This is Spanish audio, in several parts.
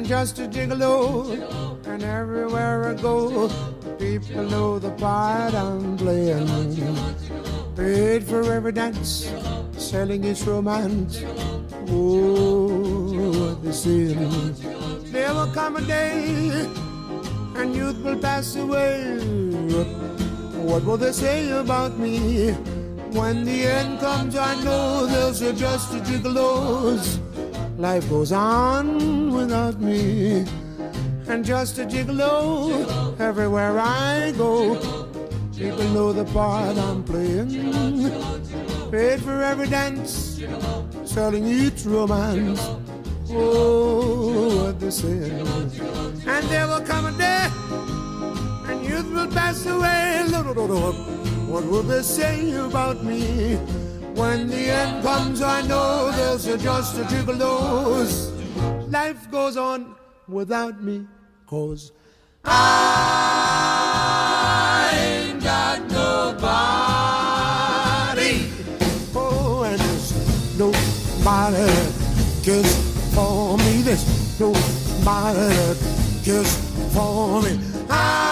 and just a gigolo. And everywhere I go, people know the part I'm playing. Paid for every dance, selling its romance. Oh, the say. There will come a day, and youth will pass away. What will they say about me? When the end comes, I know they'll say just a gigolos. Life goes on without me. And just a gigolo everywhere I go. People know the part I'm playing. Paid for every dance, selling each romance. Oh, what they say. And there will come a day, and youth will pass away. What will they say about me? When the end comes, I know there's just a gigolos. Life goes on without me, cause I ain't got nobody. Oh, and there's nobody cares for me. There's nobody cares for me. I'm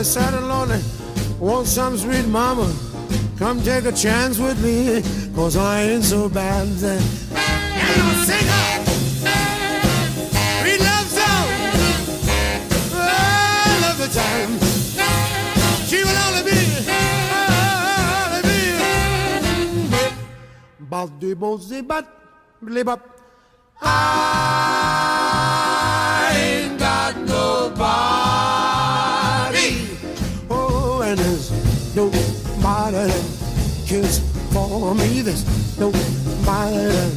lonely, sad and lonely. Some sweet mama? Come take a chance with me, cause I ain't so bad. And I'll sing her. Sweet love song. Oh, I love the time. She will only be, only be. Bat, blibop. I for me. There's nobody that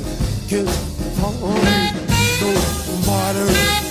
cares for me. Nobody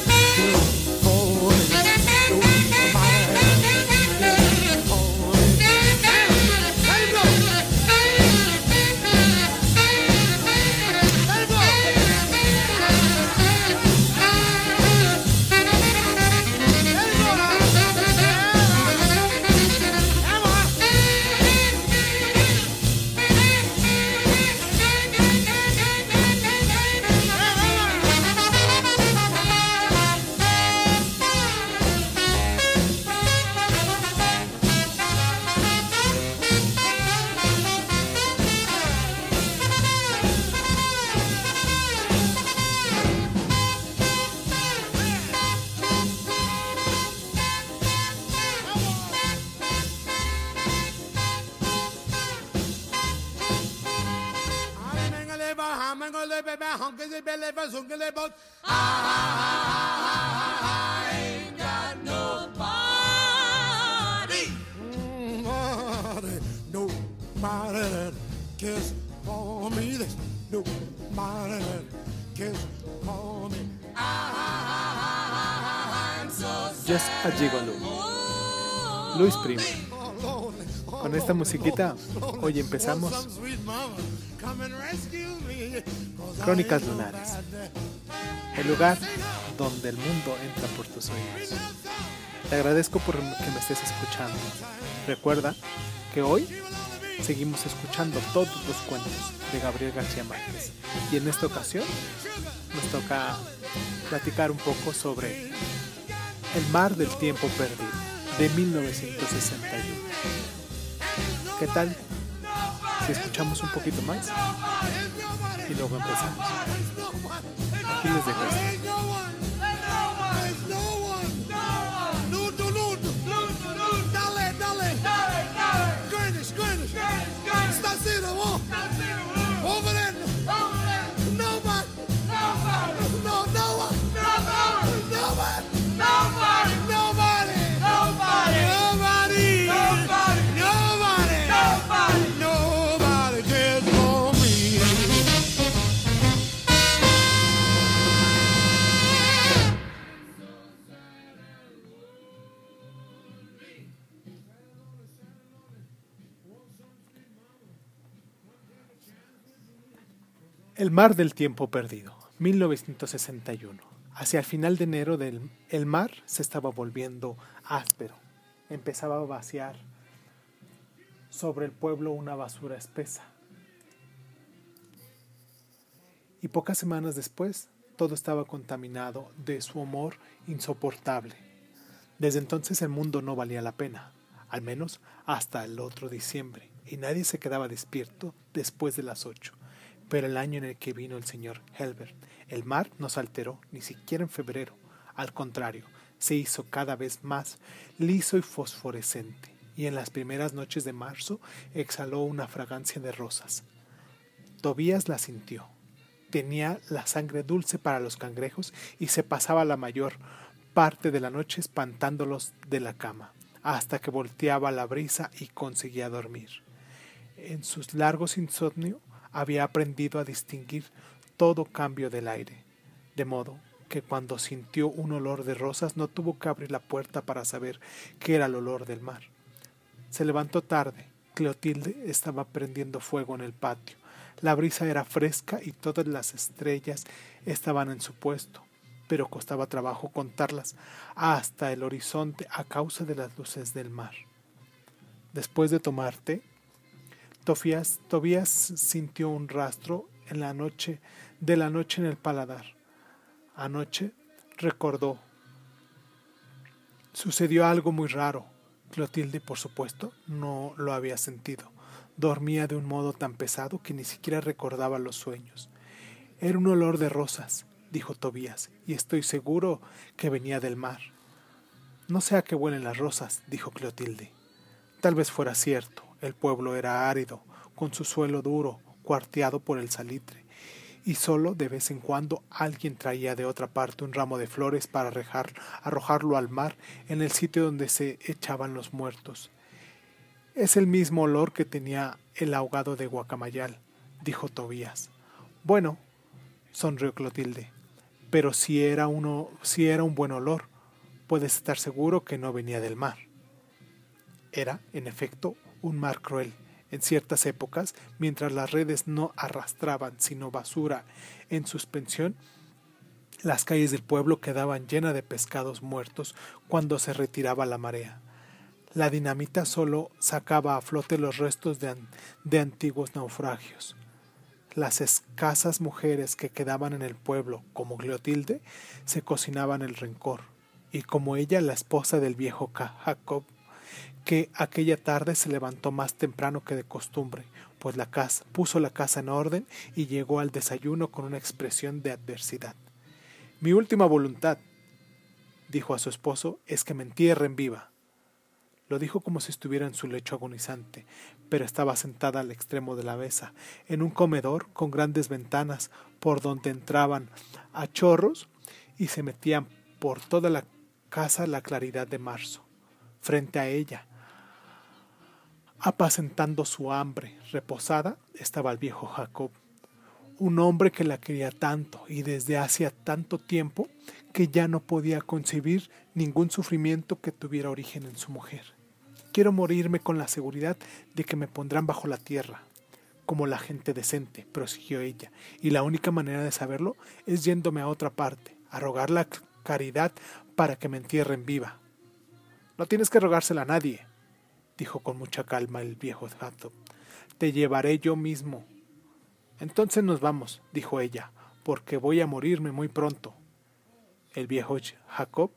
I ain't got nobody. Nobody, nobody that cares for me. There's nobody that cares for me. I'm so Just a Gigolo. Luis Primo. Con esta musiquita, hoy empezamos Crónicas Lunares. el lugar donde el mundo entra por tus oídos. Te agradezco por que me estés escuchando. Recuerda que hoy seguimos escuchando todos los cuentos de Gabriel García Márquez. Y en esta ocasión nos toca platicar un poco sobre El mar del tiempo perdido de 1961. ¿Qué tal si escuchamos un poquito más y luego empezamos? Aquí les dejo El mar del tiempo perdido, 1961. Hacia el final de enero del, el mar se estaba volviendo áspero. Empezaba a vaciar sobre el pueblo una basura espesa. y pocas semanas después todo estaba contaminado de su humor insoportable. Desde entonces el mundo no valía la pena, al menos hasta el otro diciembre, y nadie se quedaba despierto después de las ocho. Pero el año en el que vino el señor Helbert, el mar no se alteró, ni siquiera en febrero. Al contrario, se hizo cada vez más liso y fosforescente, y en las primeras noches de marzo exhaló una fragancia de rosas. Tobías la sintió, tenía la sangre dulce para los cangrejos y se pasaba la mayor parte de la noche espantándolos de la cama, hasta que volteaba la brisa y conseguía dormir. En sus largos insomnio había aprendido a distinguir todo cambio del aire, de modo que cuando sintió un olor de rosas no tuvo que abrir la puerta para saber que era el olor del mar. Se levantó tarde. Cleotilde estaba prendiendo fuego en el patio. La brisa era fresca y todas las estrellas estaban en su puesto, pero costaba trabajo contarlas hasta el horizonte a causa de las luces del mar. Después de tomar té, Tobías sintió un rastro en la noche de la noche en el paladar. Anoche recordó. Sucedió algo muy raro. Clotilde, por supuesto, no lo había sentido. Dormía de un modo tan pesado que ni siquiera recordaba los sueños. Era un olor de rosas, dijo Tobías, y estoy seguro que venía del mar. No sé a qué huelen las rosas, dijo Clotilde. Tal vez fuera cierto, el pueblo era árido, con su suelo duro, cuarteado por el salitre, y solo de vez en cuando alguien traía de otra parte un ramo de flores para arrojarlo al mar en el sitio donde se echaban los muertos. Es el mismo olor que tenía el ahogado de Guacamayal, dijo Tobías. Bueno, sonrió Clotilde, pero si era uno, si era un buen olor, puedes estar seguro que no venía del mar. Era, en efecto, un mar cruel. En ciertas épocas, mientras las redes no arrastraban sino basura en suspensión, las calles del pueblo quedaban llenas de pescados muertos cuando se retiraba la marea. La dinamita solo sacaba a flote los restos de, de, antiguos naufragios. Las escasas mujeres que quedaban en el pueblo, como Cleotilde, se cocinaban el rencor, y como ella, la esposa del viejo Jacob, que aquella tarde se levantó más temprano que de costumbre, pues la casa puso la casa en orden y llegó al desayuno con una expresión de adversidad. Mi última voluntad, dijo a su esposo, es que me entierren viva. Lo dijo como si estuviera en su lecho agonizante, pero estaba sentada al extremo de la mesa, en un comedor con grandes ventanas por donde entraban a chorros y se metían por toda la casa la claridad de marzo. Frente a ella, Apacentando su hambre reposada estaba el viejo Jacob, un hombre que la quería tanto y desde hacía tanto tiempo que ya no podía concebir ningún sufrimiento que tuviera origen en su mujer. Quiero morirme con la seguridad de que me pondrán bajo la tierra, como la gente decente, prosiguió ella, y la única manera de saberlo es yéndome a otra parte, a rogar la caridad para que me entierren viva. No tienes que rogársela a nadie, dijo con mucha calma el viejo Jacob. Te llevaré yo mismo. Entonces nos vamos, dijo ella, porque voy a morirme muy pronto. El viejo Jacob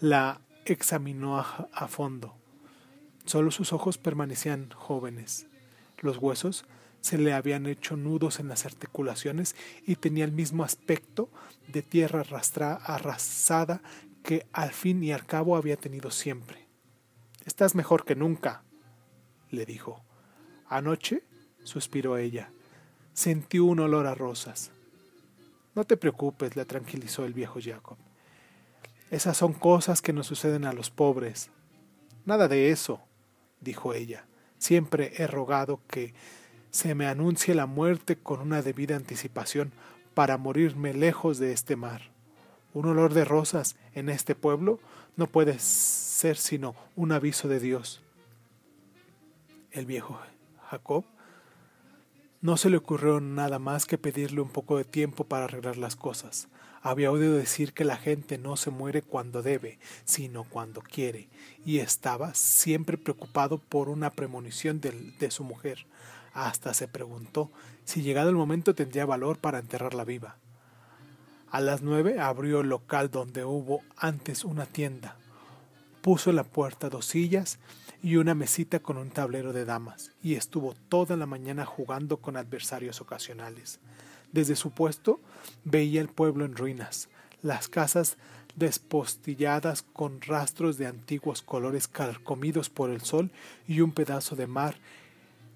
la examinó a, fondo. Solo sus ojos permanecían jóvenes. Los huesos se le habían hecho nudos en las articulaciones y tenía el mismo aspecto de tierra arrasada que al fin y al cabo había tenido siempre. Estás mejor que nunca, le dijo. Anoche, suspiró ella, sentí un olor a rosas. No te preocupes, le tranquilizó el viejo Jacob. Esas son cosas que nos suceden a los pobres. Nada de eso, dijo ella. Siempre he rogado que se me anuncie la muerte con una debida anticipación para morirme lejos de este mar. Un olor de rosas en este pueblo no puede sino un aviso de Dios. El viejo Jacob no se le ocurrió nada más que pedirle un poco de tiempo para arreglar las cosas. Había oído decir que la gente no se muere cuando debe, sino cuando quiere, y estaba siempre preocupado por una premonición de su mujer. Hasta se preguntó si llegado el momento tendría valor para enterrarla viva. A las nueve abrió el local donde hubo antes una tienda. Puso en la puerta dos sillas y una mesita con un tablero de damas, y estuvo toda la mañana jugando con adversarios ocasionales. Desde su puesto veía el pueblo en ruinas, las casas despostilladas con rastros de antiguos colores carcomidos por el sol y un pedazo de mar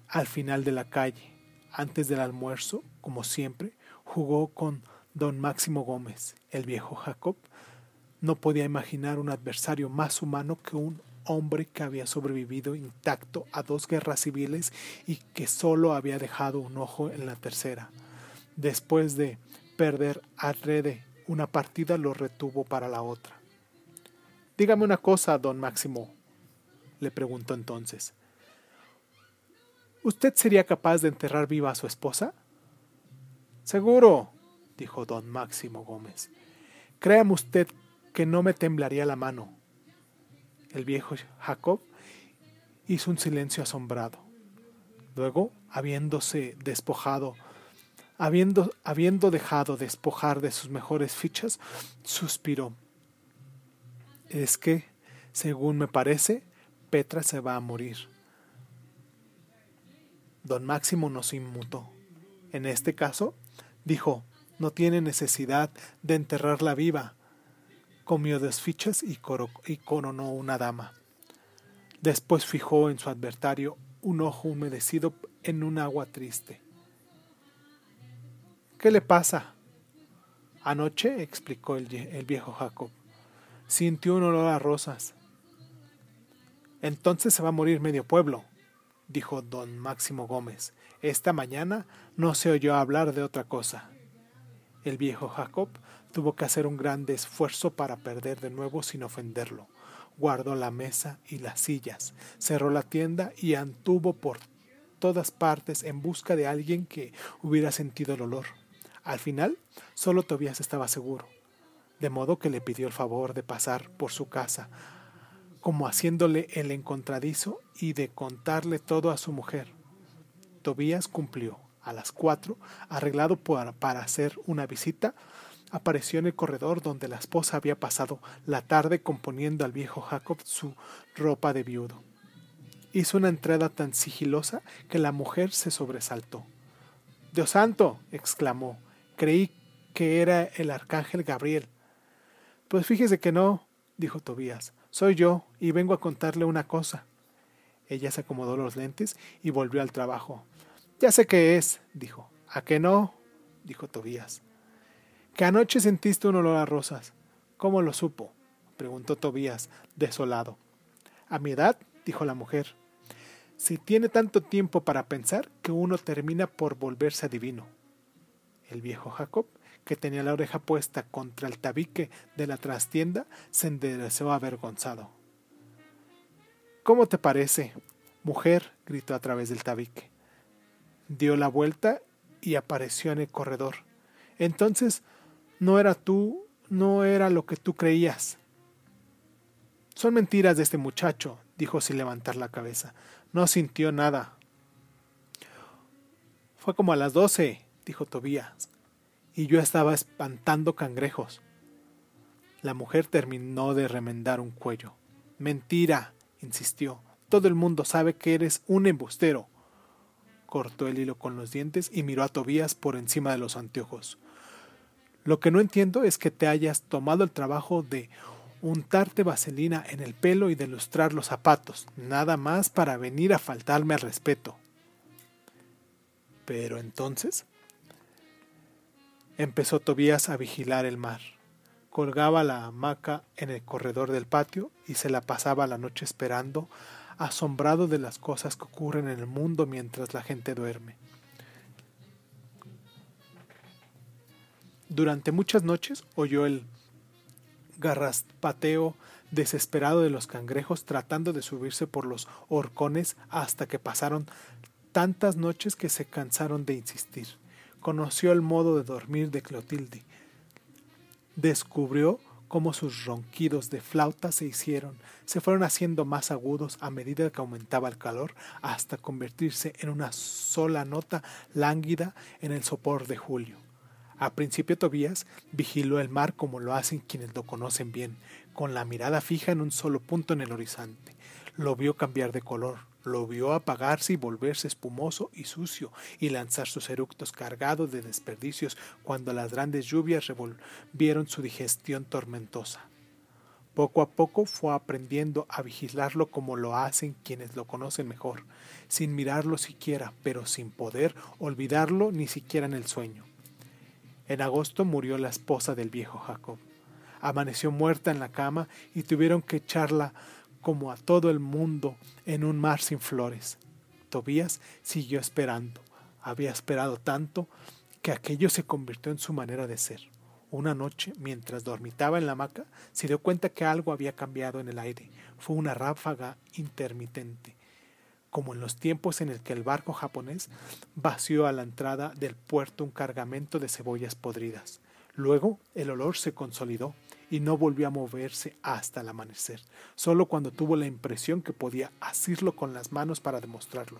al final de la calle. Antes del almuerzo, como siempre, jugó con don Máximo Gómez, el viejo Jacob. No podía imaginar un adversario más humano que un hombre que había sobrevivido intacto a dos guerras civiles y que solo había dejado un ojo en la tercera. Después de perder a Rede una partida, lo retuvo para la otra. Dígame una cosa, don Máximo, le preguntó entonces. ¿Usted sería capaz de enterrar viva a su esposa? Seguro, dijo don Máximo Gómez. Créame usted que no me temblaría la mano. El viejo Jacob hizo un silencio asombrado. Luego, habiéndose despojado, habiendo, habiendo dejado despojar de sus mejores fichas, suspiró. Es que, según me parece, Petra se va a morir. Don Máximo no se inmutó. En este caso, dijo, no tiene necesidad de enterrarla viva. Comió dos fichas y, y coronó una dama. Después fijó en su adversario un ojo humedecido en un agua triste. ¿Qué le pasa? Anoche, explicó el, el, viejo Jacob, sintió un olor a rosas. Entonces se va a morir medio pueblo dijo don Máximo Gómez. Esta mañana no se oyó hablar de otra cosa. El viejo Jacob tuvo que hacer un grande esfuerzo para perder de nuevo sin ofenderlo. Guardó la mesa y las sillas, cerró la tienda y anduvo por todas partes en busca de alguien que hubiera sentido el olor. Al final, solo Tobías estaba seguro, de modo que le pidió el favor de pasar por su casa como haciéndole el encontradizo y de contarle todo a su mujer. Tobías cumplió. A las cuatro, arreglado para hacer una visita, apareció en el corredor donde la esposa había pasado la tarde componiendo al viejo Jacob su ropa de viudo. Hizo una entrada tan sigilosa que la mujer se sobresaltó. Dios santo. exclamó. Creí que era el arcángel Gabriel. Pues fíjese que no, dijo Tobías. Soy yo, y vengo a contarle una cosa. Ella se acomodó los lentes y volvió al trabajo. Ya sé qué es, dijo. ¿A qué no? dijo Tobías. Que anoche sentiste un olor a rosas. ¿Cómo lo supo? preguntó Tobías, desolado. A mi edad, dijo la mujer. Si tiene tanto tiempo para pensar que uno termina por volverse adivino. El viejo Jacob que tenía la oreja puesta contra el tabique de la trastienda, se enderezó avergonzado. ¿Cómo te parece? Mujer, gritó a través del tabique. Dio la vuelta y apareció en el corredor. Entonces, no era tú, no era lo que tú creías. Son mentiras de este muchacho, dijo sin levantar la cabeza. No sintió nada. Fue como a las doce, dijo Tobías y yo estaba espantando cangrejos. La mujer terminó de remendar un cuello. Mentira, insistió. Todo el mundo sabe que eres un embustero. Cortó el hilo con los dientes y miró a Tobías por encima de los anteojos. Lo que no entiendo es que te hayas tomado el trabajo de untarte vaselina en el pelo y de lustrar los zapatos, nada más para venir a faltarme al respeto. Pero entonces, Empezó Tobías a vigilar el mar. Colgaba la hamaca en el corredor del patio y se la pasaba la noche esperando, asombrado de las cosas que ocurren en el mundo mientras la gente duerme. Durante muchas noches oyó el garraspateo desesperado de los cangrejos tratando de subirse por los horcones hasta que pasaron tantas noches que se cansaron de insistir conoció el modo de dormir de Clotilde. Descubrió cómo sus ronquidos de flauta se hicieron, se fueron haciendo más agudos a medida que aumentaba el calor, hasta convertirse en una sola nota lánguida en el sopor de julio. A principio Tobías vigiló el mar como lo hacen quienes lo conocen bien, con la mirada fija en un solo punto en el horizonte. Lo vio cambiar de color, lo vio apagarse y volverse espumoso y sucio, y lanzar sus eructos cargados de desperdicios cuando las grandes lluvias revolvieron su digestión tormentosa. Poco a poco fue aprendiendo a vigilarlo como lo hacen quienes lo conocen mejor, sin mirarlo siquiera, pero sin poder olvidarlo ni siquiera en el sueño. En agosto murió la esposa del viejo Jacob. Amaneció muerta en la cama y tuvieron que echarla como a todo el mundo en un mar sin flores. Tobías siguió esperando. Había esperado tanto que aquello se convirtió en su manera de ser. Una noche, mientras dormitaba en la hamaca, se dio cuenta que algo había cambiado en el aire. Fue una ráfaga intermitente como en los tiempos en el que el barco japonés vació a la entrada del puerto un cargamento de cebollas podridas. Luego el olor se consolidó y no volvió a moverse hasta el amanecer, solo cuando tuvo la impresión que podía asirlo con las manos para demostrarlo.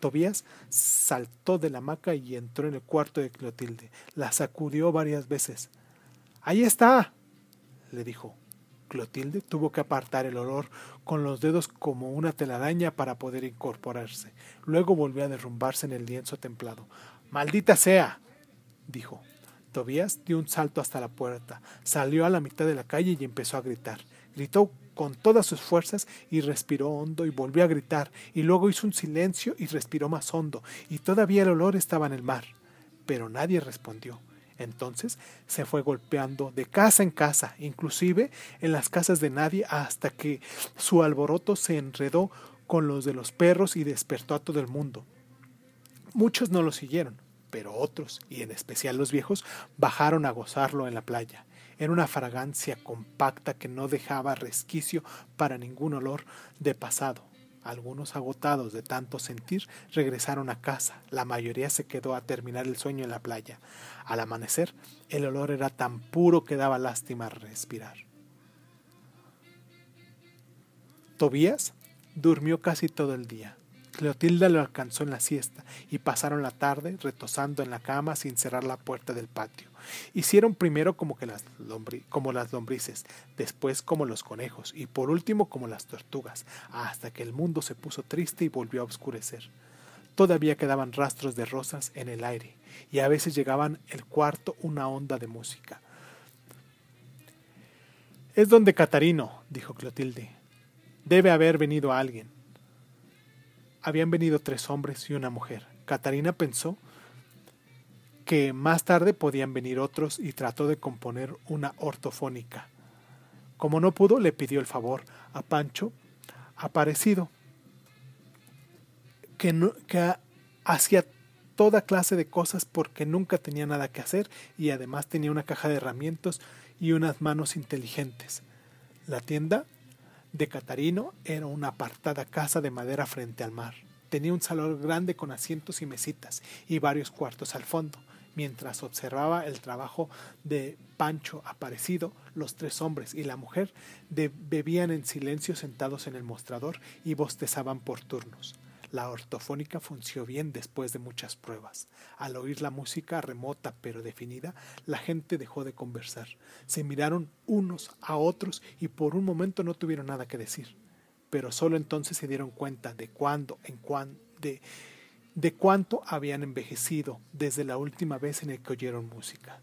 Tobías saltó de la hamaca y entró en el cuarto de Clotilde. La sacudió varias veces. Ahí está, le dijo. Clotilde tuvo que apartar el olor con los dedos como una telaraña para poder incorporarse. Luego volvió a derrumbarse en el lienzo templado. Maldita sea. dijo. Tobías dio un salto hasta la puerta, salió a la mitad de la calle y empezó a gritar. Gritó con todas sus fuerzas y respiró hondo y volvió a gritar, y luego hizo un silencio y respiró más hondo, y todavía el olor estaba en el mar. Pero nadie respondió. Entonces se fue golpeando de casa en casa, inclusive en las casas de nadie, hasta que su alboroto se enredó con los de los perros y despertó a todo el mundo. Muchos no lo siguieron, pero otros, y en especial los viejos, bajaron a gozarlo en la playa. Era una fragancia compacta que no dejaba resquicio para ningún olor de pasado. Algunos agotados de tanto sentir regresaron a casa, la mayoría se quedó a terminar el sueño en la playa. Al amanecer, el olor era tan puro que daba lástima respirar. Tobías durmió casi todo el día. Cleotilda lo alcanzó en la siesta y pasaron la tarde retosando en la cama sin cerrar la puerta del patio. Hicieron primero como, que las, como las lombrices, después como los conejos y por último como las tortugas, hasta que el mundo se puso triste y volvió a oscurecer. Todavía quedaban rastros de rosas en el aire y a veces llegaban el cuarto una onda de música. Es donde Catarino, dijo Clotilde. Debe haber venido alguien. Habían venido tres hombres y una mujer. Catarina pensó que más tarde podían venir otros y trató de componer una ortofónica. Como no pudo, le pidió el favor a Pancho aparecido, que, que hacía toda clase de cosas porque nunca tenía nada que hacer y además tenía una caja de herramientas y unas manos inteligentes. La tienda de Catarino era una apartada casa de madera frente al mar. Tenía un salón grande con asientos y mesitas y varios cuartos al fondo. Mientras observaba el trabajo de Pancho Aparecido, los tres hombres y la mujer bebían en silencio sentados en el mostrador y bostezaban por turnos. La ortofónica funcionó bien después de muchas pruebas. Al oír la música remota pero definida, la gente dejó de conversar. Se miraron unos a otros y por un momento no tuvieron nada que decir. Pero solo entonces se dieron cuenta de cuándo en cuándo de de cuánto habían envejecido desde la última vez en que oyeron música.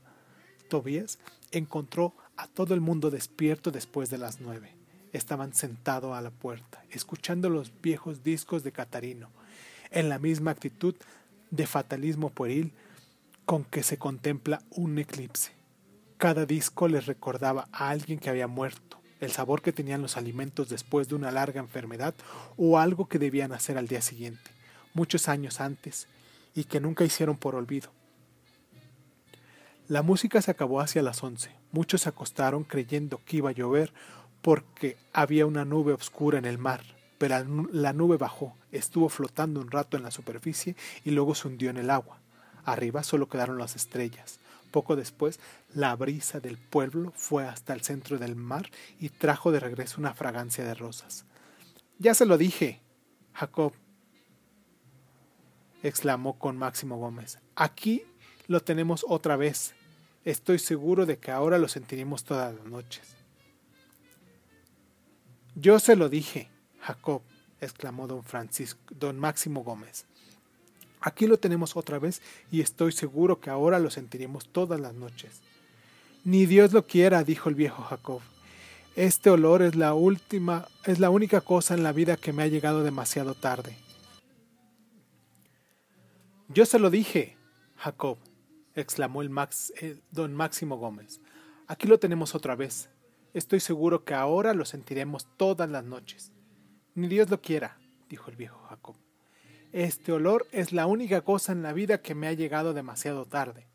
Tobías encontró a todo el mundo despierto después de las nueve. Estaban sentados a la puerta, escuchando los viejos discos de Catarino, en la misma actitud de fatalismo pueril con que se contempla un eclipse. Cada disco les recordaba a alguien que había muerto, el sabor que tenían los alimentos después de una larga enfermedad o algo que debían hacer al día siguiente muchos años antes y que nunca hicieron por olvido. La música se acabó hacia las once. Muchos se acostaron creyendo que iba a llover porque había una nube oscura en el mar, pero la nube bajó, estuvo flotando un rato en la superficie y luego se hundió en el agua. Arriba solo quedaron las estrellas. Poco después, la brisa del pueblo fue hasta el centro del mar y trajo de regreso una fragancia de rosas. Ya se lo dije, Jacob, exclamó con Máximo Gómez. Aquí lo tenemos otra vez. Estoy seguro de que ahora lo sentiremos todas las noches. Yo se lo dije, Jacob, exclamó don Francisco, don Máximo Gómez. Aquí lo tenemos otra vez y estoy seguro que ahora lo sentiremos todas las noches. Ni Dios lo quiera, dijo el viejo Jacob. Este olor es la última, es la única cosa en la vida que me ha llegado demasiado tarde. Yo se lo dije, Jacob, exclamó el, Max, don Máximo Gómez. Aquí lo tenemos otra vez. Estoy seguro que ahora lo sentiremos todas las noches. Ni Dios lo quiera, dijo el viejo Jacob. Este olor es la única cosa en la vida que me ha llegado demasiado tarde.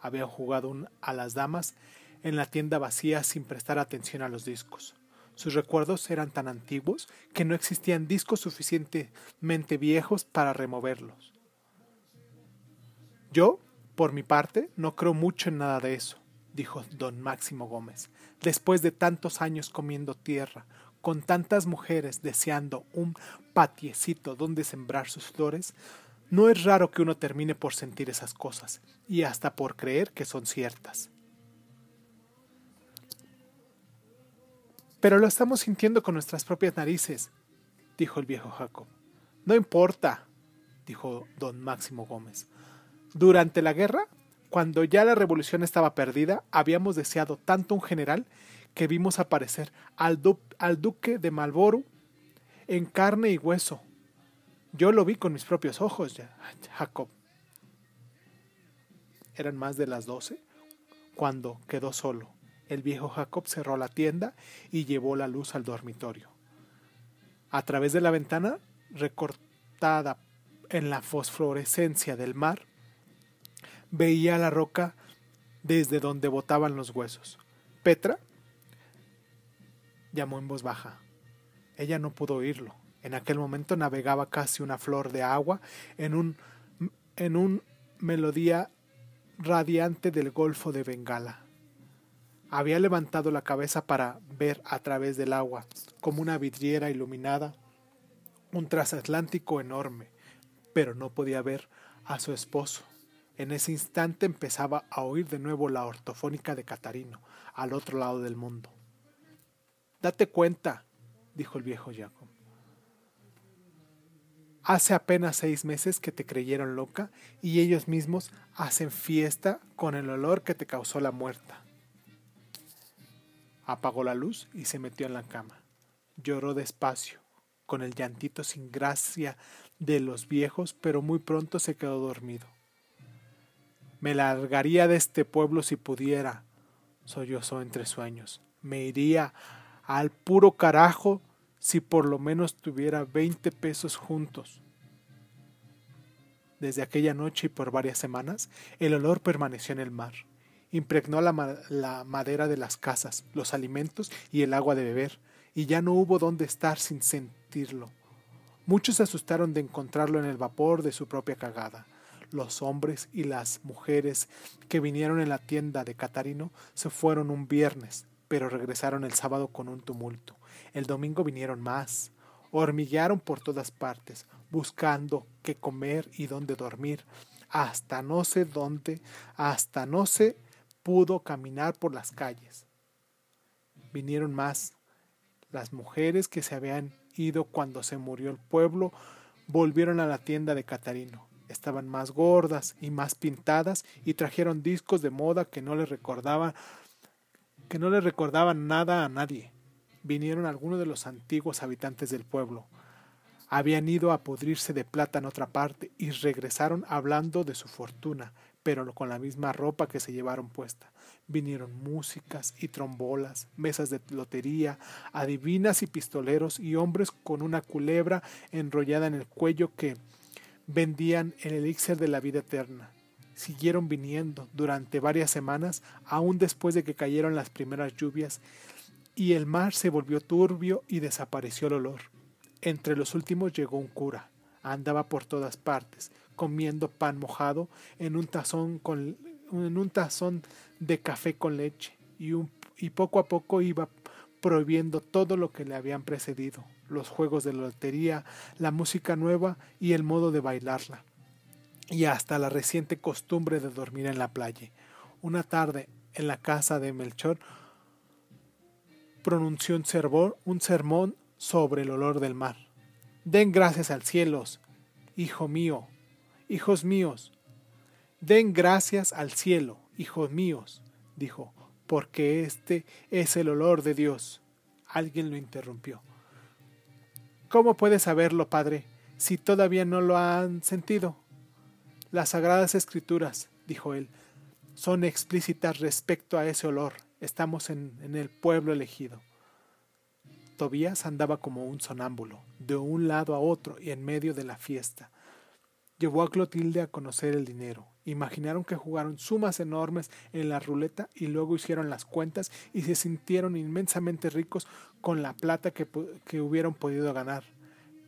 Había jugado a las damas en la tienda vacía sin prestar atención a los discos. Sus recuerdos eran tan antiguos que no existían discos suficientemente viejos para removerlos. Yo, por mi parte, no creo mucho en nada de eso, dijo don Máximo Gómez. Después de tantos años comiendo tierra, con tantas mujeres deseando un patiecito donde sembrar sus flores, no es raro que uno termine por sentir esas cosas y hasta por creer que son ciertas. Pero lo estamos sintiendo con nuestras propias narices, dijo el viejo Jacob. No importa, dijo don Máximo Gómez. Durante la guerra, cuando ya la revolución estaba perdida, habíamos deseado tanto un general que vimos aparecer al, duque de Marlborough en carne y hueso. Yo lo vi con mis propios ojos, ya, Jacob. Eran más de las doce cuando quedó solo. El viejo Jacob cerró la tienda y llevó la luz al dormitorio. A través de la ventana, recortada en la fosforescencia del mar, veía la roca desde donde botaban los huesos. Petra llamó en voz baja. Ella no pudo oírlo. En aquel momento navegaba casi una flor de agua en un en un melodía radiante del Golfo de Bengala. Había levantado la cabeza para ver a través del agua, como una vidriera iluminada, un transatlántico enorme, pero no podía ver a su esposo. En ese instante empezaba a oír de nuevo la ortofónica de Catarino, al otro lado del mundo. Date cuenta, dijo el viejo Jacob. Hace apenas seis meses que te creyeron loca y ellos mismos hacen fiesta con el olor que te causó la muerta. Apagó la luz y se metió en la cama. Lloró despacio, con el llantito sin gracia de los viejos, pero muy pronto se quedó dormido. Me largaría de este pueblo si pudiera, sollozó entre sueños. Me iría al puro carajo si por lo menos tuviera veinte pesos juntos. Desde aquella noche y por varias semanas, el olor permaneció en el mar. Impregnó la, la, madera de las casas, los alimentos y el agua de beber, y ya no hubo dónde estar sin sentirlo. Muchos se asustaron de encontrarlo en el vapor de su propia cagada. Los hombres y las mujeres que vinieron en la tienda de Catarino se fueron un viernes, pero regresaron el sábado con un tumulto. El domingo vinieron más. Hormiguearon por todas partes, buscando qué comer y dónde dormir. Hasta no sé dónde, hasta no se pudo caminar por las calles. Vinieron más. Las mujeres que se habían ido cuando se murió el pueblo volvieron a la tienda de Catarino. Estaban más gordas y más pintadas y trajeron discos de moda que no les recordaban que no le recordaban nada a nadie. Vinieron algunos de los antiguos habitantes del pueblo. Habían ido a pudrirse de plata en otra parte y regresaron hablando de su fortuna, pero con la misma ropa que se llevaron puesta. Vinieron músicas y trombolas, mesas de lotería, adivinas y pistoleros y hombres con una culebra enrollada en el cuello que vendían el elixir de la vida eterna siguieron viniendo durante varias semanas, aún después de que cayeron las primeras lluvias, y el mar se volvió turbio y desapareció el olor. Entre los últimos llegó un cura. Andaba por todas partes, comiendo pan mojado en un tazón con, en un tazón de café con leche y, y poco a poco iba prohibiendo todo lo que le habían precedido, los juegos de lotería, la música nueva y el modo de bailarla, y hasta la reciente costumbre de dormir en la playa. Una tarde, en la casa de Melchor, pronunció un, un sermón sobre el olor del mar. Den gracias al cielos, hijo mío, hijos míos. Den gracias al cielo, hijos míos, dijo, porque este es el olor de Dios. Alguien lo interrumpió. ¿Cómo puede saberlo, Padre, si todavía no lo han sentido? Las sagradas escrituras, dijo él, son explícitas respecto a ese olor. Estamos en, en el pueblo elegido. Tobías andaba como un sonámbulo, de un lado a otro y en medio de la fiesta. Llevó a Clotilde a conocer el dinero. Imaginaron que jugaron sumas enormes en la ruleta y luego hicieron las cuentas y se sintieron inmensamente ricos con la plata que, que hubieran podido ganar.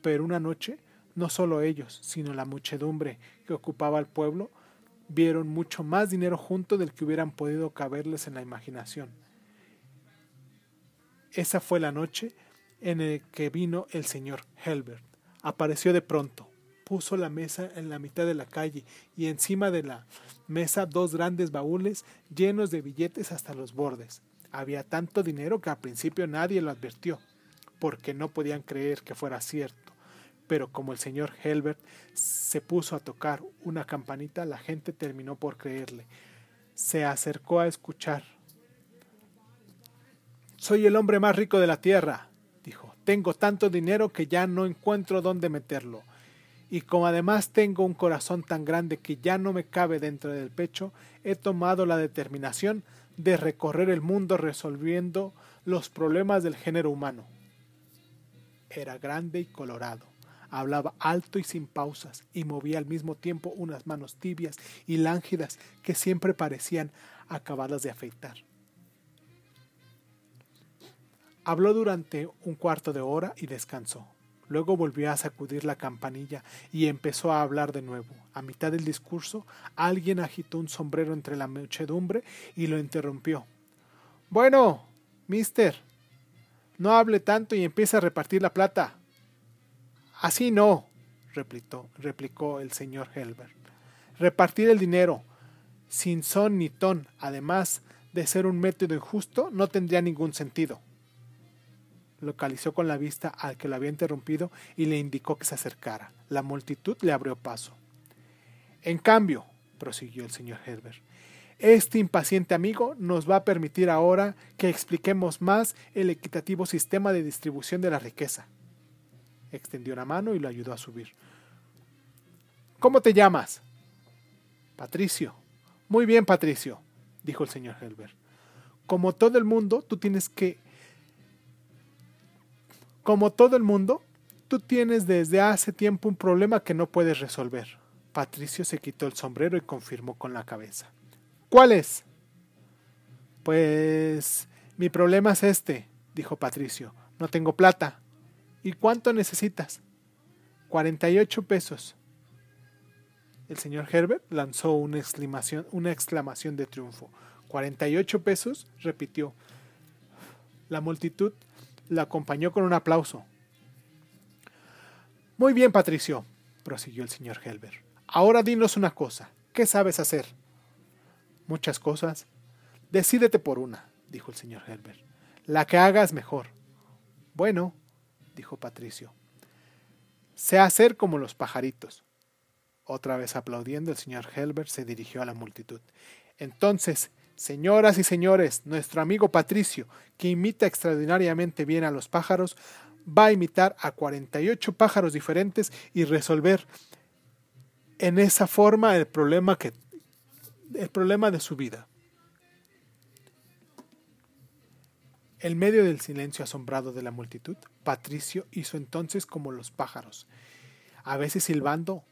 Pero una noche, no solo ellos, sino la muchedumbre que ocupaba el pueblo, vieron mucho más dinero junto del que hubieran podido caberles en la imaginación. Esa fue la noche en la que vino el señor Helbert. Apareció de pronto, puso la mesa en la mitad de la calle y encima de la mesa dos grandes baúles llenos de billetes hasta los bordes. Había tanto dinero que al principio nadie lo advirtió, porque no podían creer que fuera cierto. Pero como el señor Helbert se puso a tocar una campanita, la gente terminó por creerle. Se acercó a escuchar. Soy el hombre más rico de la tierra, dijo. Tengo tanto dinero que ya no encuentro dónde meterlo y como además tengo un corazón tan grande que ya no me cabe dentro del pecho, he tomado la determinación de recorrer el mundo resolviendo los problemas del género humano. Era grande y colorado, hablaba alto y sin pausas, y movía al mismo tiempo unas manos tibias y lángidas que siempre parecían acabadas de afeitar. Habló durante un cuarto de hora y descansó. Luego volvió a sacudir la campanilla y empezó a hablar de nuevo. A mitad del discurso, alguien agitó un sombrero entre la muchedumbre y lo interrumpió. Bueno, mister, no hable tanto y empiece a repartir la plata. Así no, replicó, replicó el señor Helbert. Repartir el dinero, sin son ni ton, además de ser un método injusto, no tendría ningún sentido localizó con la vista al que lo había interrumpido y le indicó que se acercara. La multitud le abrió paso. En cambio, prosiguió el señor Herbert, este impaciente amigo nos va a permitir ahora que expliquemos más el equitativo sistema de distribución de la riqueza. Extendió una mano y lo ayudó a subir. ¿Cómo te llamas? Patricio. Muy bien, Patricio, dijo el señor Herbert. Como todo el mundo, tú tienes que como todo el mundo, tú tienes desde hace tiempo un problema que no puedes resolver. Patricio se quitó el sombrero y confirmó con la cabeza. ¿Cuál es? Pues mi problema es este, dijo Patricio. No tengo plata. ¿Y cuánto necesitas? Cuarenta y ocho pesos. El señor Herbert lanzó una exclamación, una exclamación de triunfo. ¿Cuarenta y ocho pesos? repitió. La multitud la acompañó con un aplauso. Muy bien, Patricio, prosiguió el señor Helber. Ahora dinos una cosa. ¿Qué sabes hacer? Muchas cosas. Decídete por una, dijo el señor Helber. La que hagas mejor. Bueno, dijo Patricio. Sé hacer como los pajaritos. Otra vez aplaudiendo, el señor Helber se dirigió a la multitud. Entonces, Señoras y señores, nuestro amigo Patricio, que imita extraordinariamente bien a los pájaros, va a imitar a 48 pájaros diferentes y resolver en esa forma el problema que el problema de su vida. En medio del silencio asombrado de la multitud, Patricio hizo entonces como los pájaros, a veces silbando,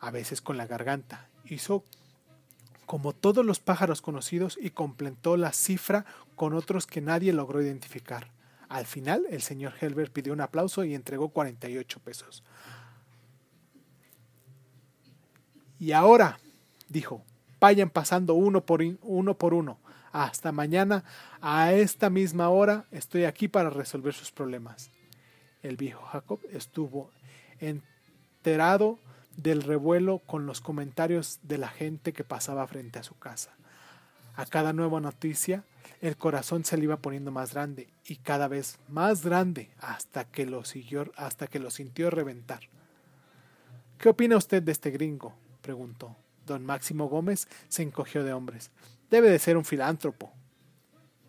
a veces con la garganta. Hizo como todos los pájaros conocidos y completó la cifra con otros que nadie logró identificar. Al final, el señor Helbert pidió un aplauso y entregó 48 pesos. Y ahora, dijo, Vayan pasando uno por uno por uno. Hasta mañana, a esta misma hora, estoy aquí para resolver sus problemas. El viejo Jacob estuvo enterado del revuelo con los comentarios de la gente que pasaba frente a su casa. A cada nueva noticia, el corazón se le iba poniendo más grande y cada vez más grande hasta que lo siguió, hasta que lo sintió reventar. ¿Qué opina usted de este gringo? preguntó. Don Máximo Gómez se encogió de hombres. Debe de ser un filántropo.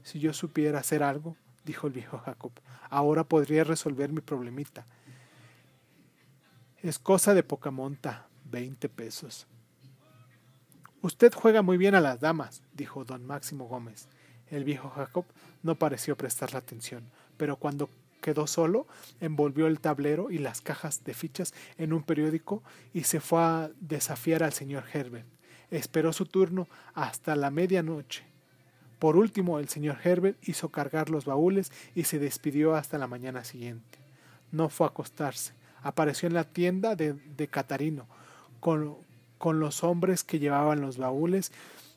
Si yo supiera hacer algo, dijo el viejo Jacob, ahora podría resolver mi problemita. Es cosa de poca monta, veinte pesos. Usted juega muy bien a las damas, dijo don Máximo Gómez. El viejo Jacob no pareció prestarle atención, pero cuando quedó solo, envolvió el tablero y las cajas de fichas en un periódico y se fue a desafiar al señor Herbert. Esperó su turno hasta la medianoche. Por último, el señor Herbert hizo cargar los baúles y se despidió hasta la mañana siguiente. No fue a acostarse. Apareció en la tienda de, de Catarino, con, con los hombres que llevaban los baúles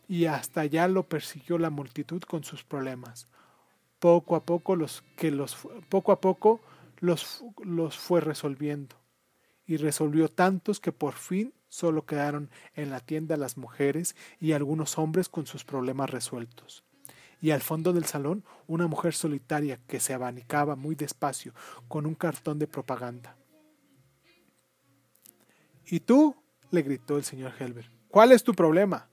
y hasta allá lo persiguió la multitud con sus problemas. Poco a poco los que los poco a poco los, los fue resolviendo y resolvió tantos que por fin solo quedaron en la tienda las mujeres y algunos hombres con sus problemas resueltos. Y al fondo del salón una mujer solitaria que se abanicaba muy despacio con un cartón de propaganda. ¿Y tú? le gritó el señor Helber. ¿Cuál es tu problema?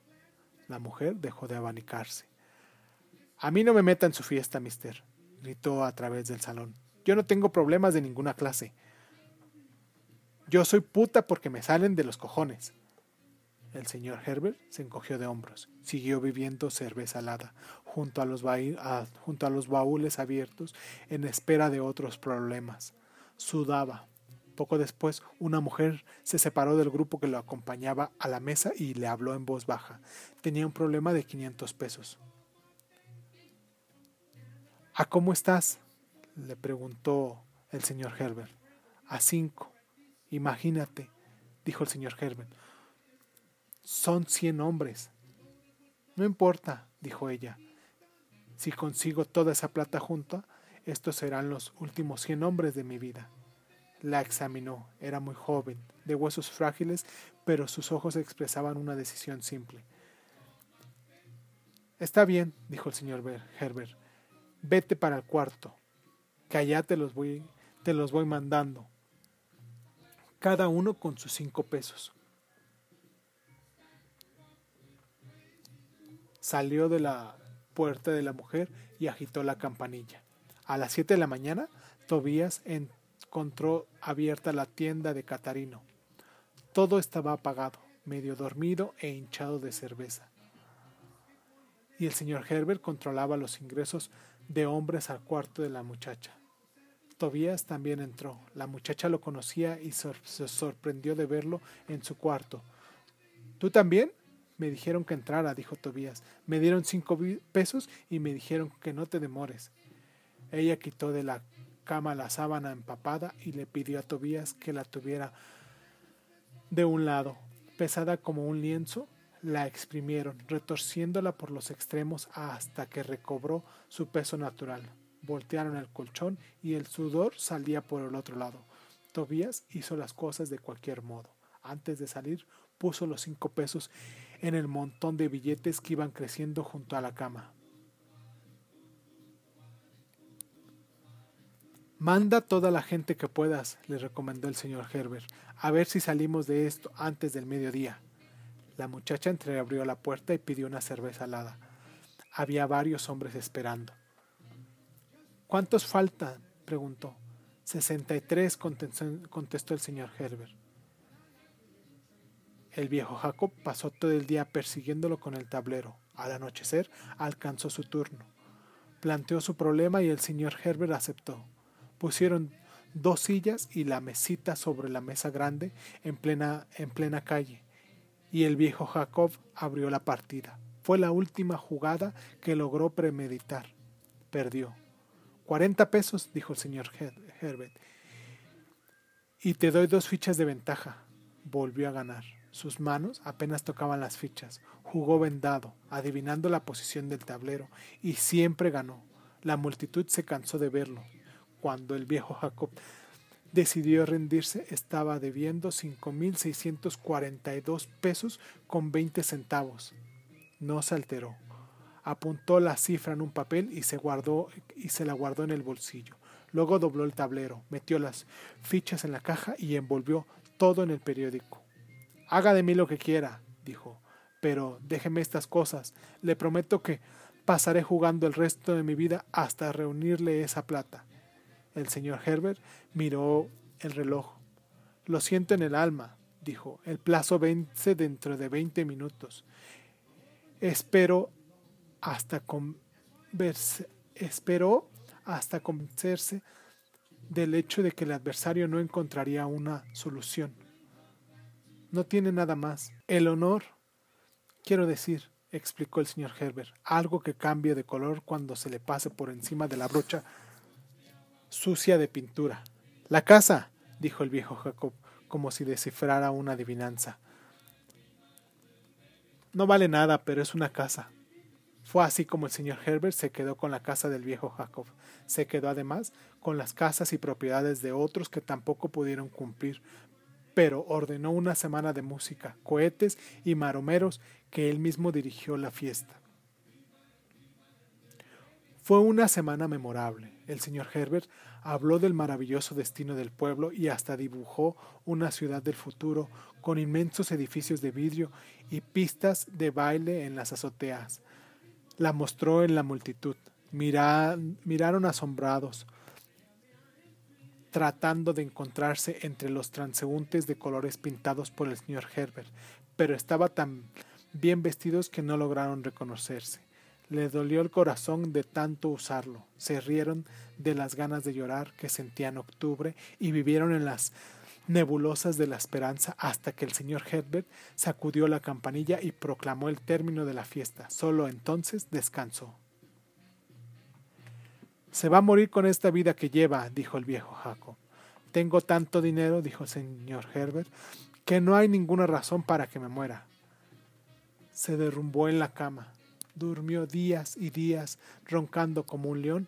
La mujer dejó de abanicarse. A mí no me meta en su fiesta, mister, gritó a través del salón. Yo no tengo problemas de ninguna clase. Yo soy puta porque me salen de los cojones. El señor Herbert se encogió de hombros. Siguió bebiendo cerveza alada junto a, los junto a los baúles abiertos en espera de otros problemas. Sudaba. Poco después, una mujer se separó del grupo que lo acompañaba a la mesa y le habló en voz baja. Tenía un problema de 500 pesos. ¿A cómo estás? le preguntó el señor Herbert. A cinco. Imagínate, dijo el señor Herbert. Son cien hombres. No importa, dijo ella. Si consigo toda esa plata junta, estos serán los últimos cien hombres de mi vida. La examinó. Era muy joven, de huesos frágiles, pero sus ojos expresaban una decisión simple. Está bien, dijo el señor Herbert. Vete para el cuarto, que allá te los voy, te los voy mandando. Cada uno con sus cinco pesos. Salió de la puerta de la mujer y agitó la campanilla. A las siete de la mañana, Tobías en encontró abierta la tienda de Catarino. Todo estaba apagado, medio dormido e hinchado de cerveza. Y el señor Herbert controlaba los ingresos de hombres al cuarto de la muchacha. Tobías también entró. La muchacha lo conocía y se sorprendió de verlo en su cuarto. ¿Tú también? Me dijeron que entrara, dijo Tobías. Me dieron cinco pesos y me dijeron que no te demores. Ella quitó de la cama la sábana empapada y le pidió a Tobías que la tuviera de un lado. Pesada como un lienzo, la exprimieron, retorciéndola por los extremos hasta que recobró su peso natural. Voltearon el colchón y el sudor salía por el otro lado. Tobías hizo las cosas de cualquier modo. Antes de salir, puso los cinco pesos en el montón de billetes que iban creciendo junto a la cama. Manda toda la gente que puedas, le recomendó el señor Herbert, a ver si salimos de esto antes del mediodía. La muchacha entreabrió la puerta y pidió una cerveza helada. Había varios hombres esperando. ¿Cuántos faltan? preguntó. Sesenta y tres, contestó el señor Herbert. El viejo Jacob pasó todo el día persiguiéndolo con el tablero. Al anochecer alcanzó su turno. Planteó su problema y el señor Herbert aceptó. Pusieron dos sillas y la mesita sobre la mesa grande en plena, en plena calle, y el viejo Jacob abrió la partida. Fue la última jugada que logró premeditar. Perdió. Cuarenta pesos, dijo el señor Herbert. Y te doy dos fichas de ventaja. Volvió a ganar. Sus manos apenas tocaban las fichas. Jugó vendado, adivinando la posición del tablero, y siempre ganó. La multitud se cansó de verlo. Cuando el viejo Jacob decidió rendirse, estaba debiendo cinco mil seiscientos cuarenta y dos pesos con veinte centavos. No se alteró. Apuntó la cifra en un papel y se guardó y se la guardó en el bolsillo. Luego dobló el tablero, metió las fichas en la caja y envolvió todo en el periódico. Haga de mí lo que quiera, dijo, pero déjeme estas cosas. Le prometo que pasaré jugando el resto de mi vida hasta reunirle esa plata. El señor Herbert miró el reloj. Lo siento en el alma, dijo. El plazo vence dentro de veinte minutos. Espero hasta converse, espero hasta convencerse del hecho de que el adversario no encontraría una solución. No tiene nada más. El honor, quiero decir, explicó el señor Herbert, algo que cambie de color cuando se le pase por encima de la brocha sucia de pintura. La casa, dijo el viejo Jacob, como si descifrara una adivinanza. No vale nada, pero es una casa. Fue así como el señor Herbert se quedó con la casa del viejo Jacob. Se quedó además con las casas y propiedades de otros que tampoco pudieron cumplir, pero ordenó una semana de música, cohetes y maromeros que él mismo dirigió la fiesta. Fue una semana memorable. El señor Herbert habló del maravilloso destino del pueblo y hasta dibujó una ciudad del futuro con inmensos edificios de vidrio y pistas de baile en las azoteas. La mostró en la multitud. miraron asombrados tratando de encontrarse entre los transeúntes de colores pintados por el señor Herbert, pero estaba tan bien vestidos que no lograron reconocerse. Le dolió el corazón de tanto usarlo. Se rieron de las ganas de llorar que sentían octubre y vivieron en las nebulosas de la esperanza hasta que el señor Herbert sacudió la campanilla y proclamó el término de la fiesta. Solo entonces descansó. Se va a morir con esta vida que lleva, dijo el viejo Jacob. Tengo tanto dinero, dijo el señor Herbert, que no hay ninguna razón para que me muera. Se derrumbó en la cama, durmió días y días roncando como un león,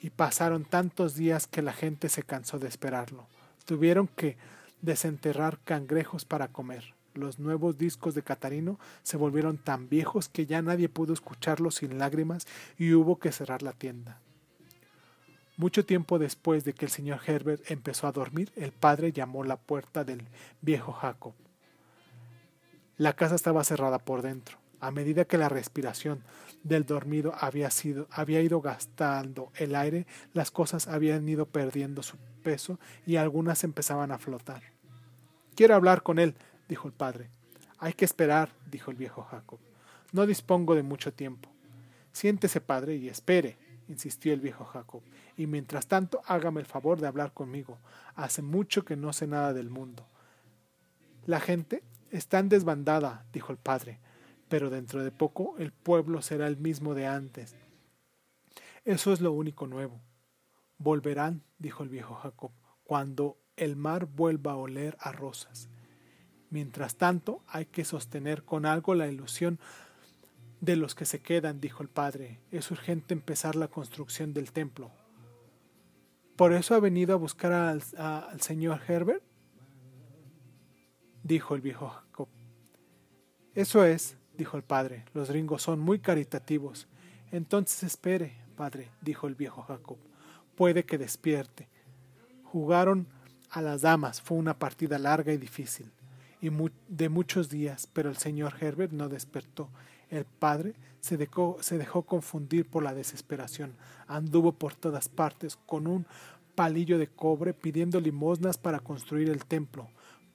y pasaron tantos días que la gente se cansó de esperarlo. Tuvieron que desenterrar cangrejos para comer. Los nuevos discos de Catarino se volvieron tan viejos que ya nadie pudo escucharlos sin lágrimas y hubo que cerrar la tienda. Mucho tiempo después de que el señor Herbert empezó a dormir, el padre llamó la puerta del viejo Jacob. La casa estaba cerrada por dentro. A medida que la respiración del dormido había, sido, había ido gastando el aire, las cosas habían ido perdiendo su peso y algunas empezaban a flotar. Quiero hablar con él, dijo el padre. Hay que esperar, dijo el viejo Jacob. No dispongo de mucho tiempo. Siéntese, padre, y espere insistió el viejo Jacob, y mientras tanto hágame el favor de hablar conmigo. Hace mucho que no sé nada del mundo. La gente está en desbandada, dijo el padre, pero dentro de poco el pueblo será el mismo de antes. Eso es lo único nuevo. Volverán, dijo el viejo Jacob, cuando el mar vuelva a oler a rosas. Mientras tanto, hay que sostener con algo la ilusión de los que se quedan, dijo el padre, es urgente empezar la construcción del templo. ¿Por eso ha venido a buscar al, al señor Herbert? dijo el viejo Jacob. Eso es, dijo el padre, los gringos son muy caritativos. Entonces espere, padre, dijo el viejo Jacob. Puede que despierte. Jugaron a las damas, fue una partida larga y difícil, y de muchos días, pero el señor Herbert no despertó el padre se se dejó confundir por la desesperación. Anduvo por todas partes con un palillo de cobre pidiendo limosnas para construir el templo,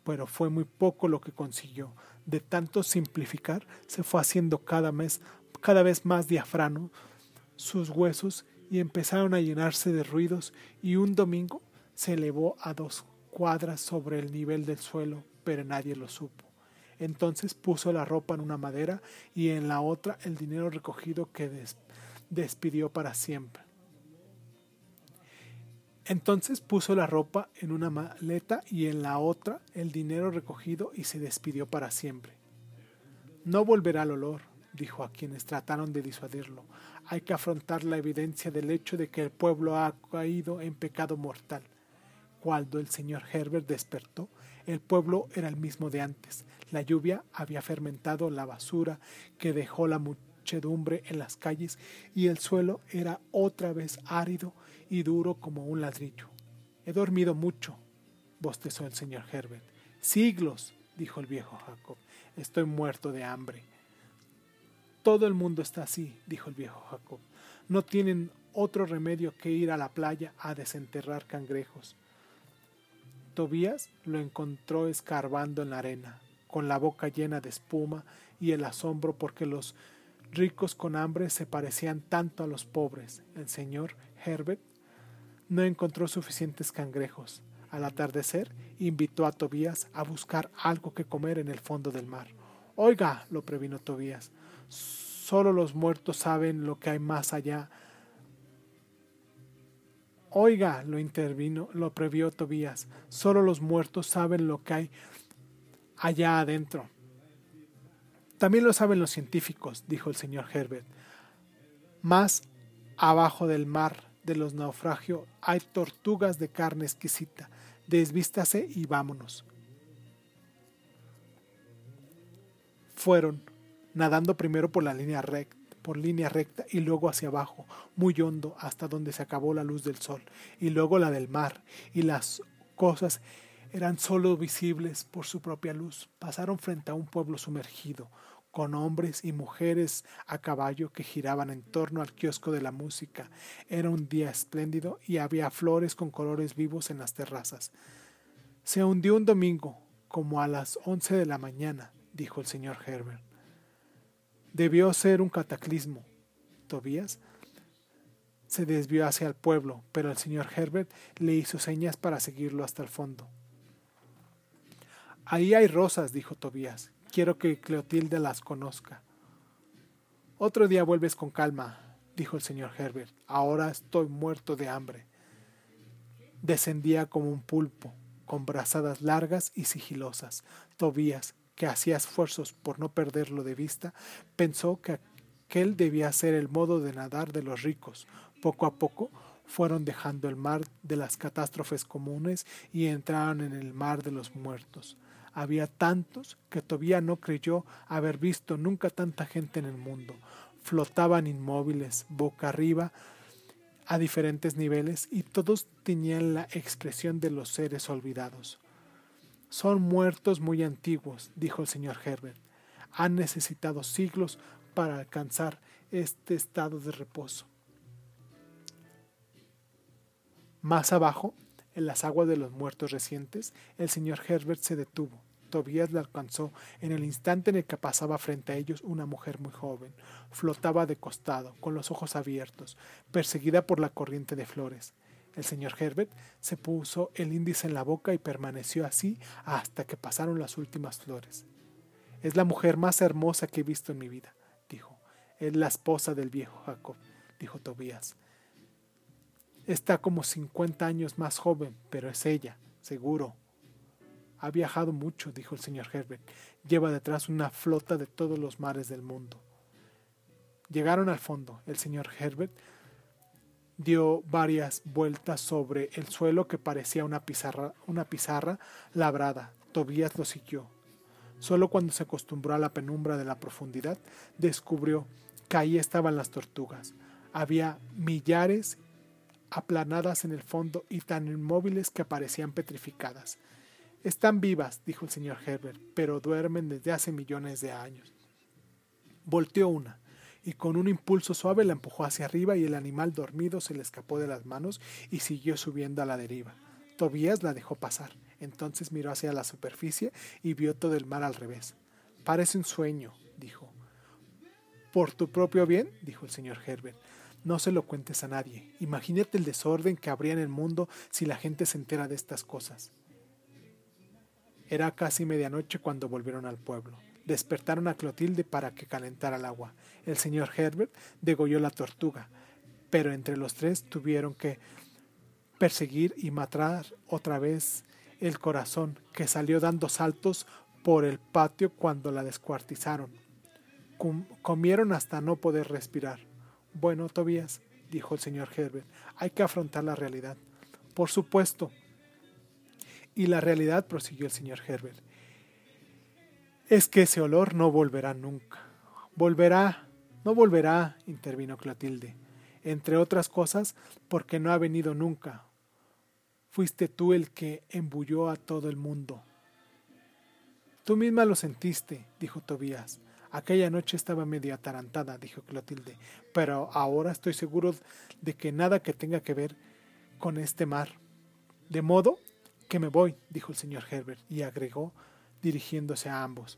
pero fue muy poco lo que consiguió. De tanto simplificar, se fue haciendo cada, mes, cada vez más diafrano sus huesos y empezaron a llenarse de ruidos y un domingo se elevó a dos cuadras sobre el nivel del suelo, pero nadie lo supo. Entonces puso la ropa en una madera y en la otra el dinero recogido que despidió para siempre. Entonces puso la ropa en una maleta y en la otra el dinero recogido y se despidió para siempre. No volverá al olor, dijo a quienes trataron de disuadirlo. Hay que afrontar la evidencia del hecho de que el pueblo ha caído en pecado mortal. Cuando el señor Herbert despertó, el pueblo era el mismo de antes. La lluvia había fermentado la basura que dejó la en las calles y el suelo era otra vez árido y duro como un ladrillo. He dormido mucho, bostezó el señor Herbert. Siglos, dijo el viejo Jacob. Estoy muerto de hambre. Todo el mundo está así, dijo el viejo Jacob. No tienen otro remedio que ir a la playa a desenterrar cangrejos. Tobías lo encontró escarbando en la arena, con la boca llena de espuma y el asombro porque los ricos con hambre se parecían tanto a los pobres. El señor Herbert no encontró suficientes cangrejos. Al atardecer, invitó a Tobías a buscar algo que comer en el fondo del mar. Oiga, lo previno Tobías, solo los muertos saben lo que hay más allá Oiga, lo intervino, lo previó Tobías, solo los muertos saben lo que hay allá adentro. También lo saben los científicos, dijo el señor Herbert. Más abajo del mar de los naufragios hay tortugas de carne exquisita. Desvístase y vámonos. Fueron, nadando primero por la línea recta por línea recta y luego hacia abajo, muy hondo, hasta donde se acabó la luz del sol, y luego la del mar, y las cosas eran sólo visibles por su propia luz. Pasaron frente a un pueblo sumergido, con hombres y mujeres a caballo que giraban en torno al kiosco de la música. Era un día espléndido y había flores con colores vivos en las terrazas. Se hundió un domingo, como a las once de la mañana, dijo el señor Herbert. Debió ser un cataclismo. Tobías se desvió hacia el pueblo, pero el señor Herbert le hizo señas para seguirlo hasta el fondo. Ahí hay rosas, dijo Tobías. Quiero que Cleotilde las conozca. Otro día vuelves con calma, dijo el señor Herbert. Ahora estoy muerto de hambre. Descendía como un pulpo, con brazadas largas y sigilosas. Tobías, que hacía esfuerzos por no perderlo de vista, pensó que aquel debía ser el modo de nadar de los ricos. Poco a poco fueron dejando el mar de las catástrofes comunes y entraron en el mar de los muertos. Había tantos que todavía no creyó haber visto nunca tanta gente en el mundo. Flotaban inmóviles, boca arriba, a diferentes niveles, y todos tenían la expresión de los seres olvidados. Son muertos muy antiguos, dijo el señor Herbert. Han necesitado siglos para alcanzar este estado de reposo. Más abajo, en las aguas de los muertos recientes, el señor Herbert se detuvo. Tobías le alcanzó en el instante en el que pasaba frente a ellos una mujer muy joven. Flotaba de costado, con los ojos abiertos, perseguida por la corriente de flores. El señor Herbert se puso el índice en la boca y permaneció así hasta que pasaron las últimas flores. Es la mujer más hermosa que he visto en mi vida, dijo. Es la esposa del viejo Jacob, dijo Tobías. Está como cincuenta años más joven, pero es ella, seguro. Ha viajado mucho, dijo el señor Herbert. Lleva detrás una flota de todos los mares del mundo. Llegaron al fondo. El señor Herbert dio varias vueltas sobre el suelo que parecía una pizarra, una pizarra labrada. Tobías lo siguió. Solo cuando se acostumbró a la penumbra de la profundidad, descubrió que ahí estaban las tortugas. Había millares aplanadas en el fondo y tan inmóviles que parecían petrificadas. Están vivas, dijo el señor Herbert, pero duermen desde hace millones de años. Volteó una y con un impulso suave la empujó hacia arriba y el animal dormido se le escapó de las manos y siguió subiendo a la deriva. Tobías la dejó pasar. Entonces miró hacia la superficie y vio todo el mar al revés. Parece un sueño, dijo. Por tu propio bien, dijo el señor Herbert, no se lo cuentes a nadie. Imagínate el desorden que habría en el mundo si la gente se entera de estas cosas. Era casi medianoche cuando volvieron al pueblo despertaron a Clotilde para que calentara el agua. El señor Herbert degolló la tortuga, pero entre los tres tuvieron que perseguir y matar otra vez el corazón, que salió dando saltos por el patio cuando la descuartizaron. comieron hasta no poder respirar. Bueno, Tobías, dijo el señor Herbert, hay que afrontar la realidad. Por supuesto. Y la realidad, prosiguió el señor Herbert, es que ese olor no volverá nunca. Volverá, no volverá, intervino Clotilde, entre otras cosas porque no ha venido nunca. Fuiste tú el que embulló a todo el mundo. Tú misma lo sentiste, dijo Tobías. Aquella noche estaba medio atarantada, dijo Clotilde, pero ahora estoy seguro de que nada que tenga que ver con este mar. De modo que me voy, dijo el señor Herbert, y agregó, dirigiéndose a ambos.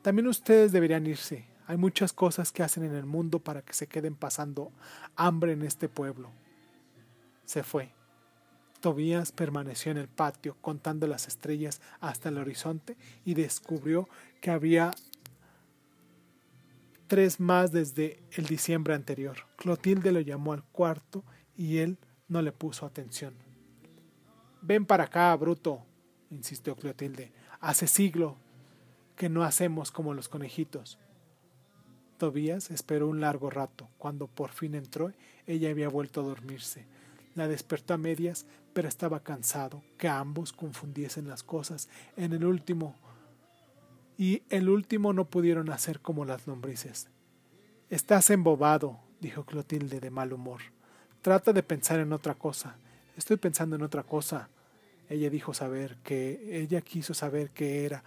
También ustedes deberían irse. Hay muchas cosas que hacen en el mundo para que se queden pasando hambre en este pueblo. Se fue. Tobías permaneció en el patio contando las estrellas hasta el horizonte y descubrió que había tres más desde el diciembre anterior. Clotilde lo llamó al cuarto y él no le puso atención. Ven para acá, bruto, insistió Clotilde. Hace siglo que no hacemos como los conejitos. Tobías esperó un largo rato. Cuando por fin entró, ella había vuelto a dormirse. La despertó a medias, pero estaba cansado, que ambos confundiesen las cosas. En el último y el último no pudieron hacer como las lombrices. Estás embobado, dijo Clotilde de mal humor. Trata de pensar en otra cosa. Estoy pensando en otra cosa. Ella dijo saber que ella quiso saber qué era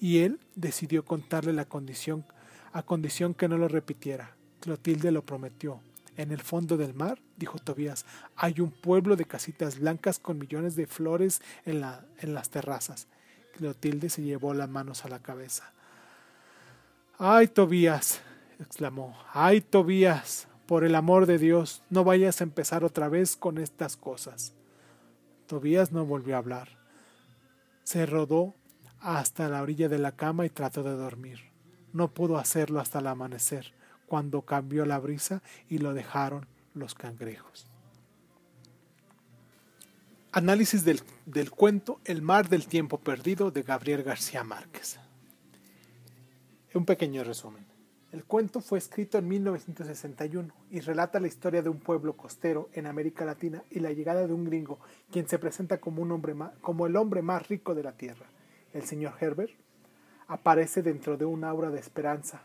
y él decidió contarle la condición a condición que no lo repitiera. Clotilde lo prometió. En el fondo del mar, dijo Tobías, hay un pueblo de casitas blancas con millones de flores en, la, en las terrazas. Clotilde se llevó las manos a la cabeza. ¡Ay, Tobías! exclamó. ¡Ay, Tobías! Por el amor de Dios, no vayas a empezar otra vez con estas cosas. Tobías no volvió a hablar. Se rodó hasta la orilla de la cama y trató de dormir. No pudo hacerlo hasta el amanecer, cuando cambió la brisa y lo dejaron los cangrejos. Análisis del, del, cuento El mar del tiempo perdido de Gabriel García Márquez. Un pequeño resumen. El cuento fue escrito en 1961 y relata la historia de un pueblo costero en América Latina y la llegada de un gringo, quien se presenta como, el hombre más rico de la tierra el señor Herbert, aparece dentro de un aura de esperanza,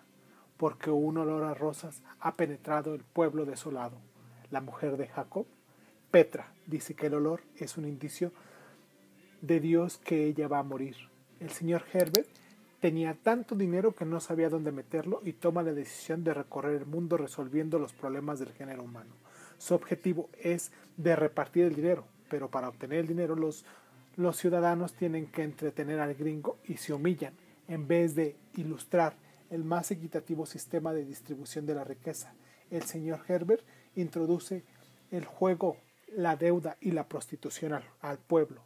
porque un olor a rosas ha penetrado el pueblo desolado. La mujer de Jacob, Petra, dice que el olor es un indicio de Dios que ella va a morir. El señor Herbert tenía tanto dinero que no sabía dónde meterlo y toma la decisión de recorrer el mundo resolviendo los problemas del género humano. Su objetivo es de repartir el dinero, pero para obtener el dinero los los ciudadanos tienen que entretener al gringo y se humillan en vez de ilustrar el más equitativo sistema de distribución de la riqueza. El señor Herbert introduce el juego, la deuda y la prostitución al, pueblo.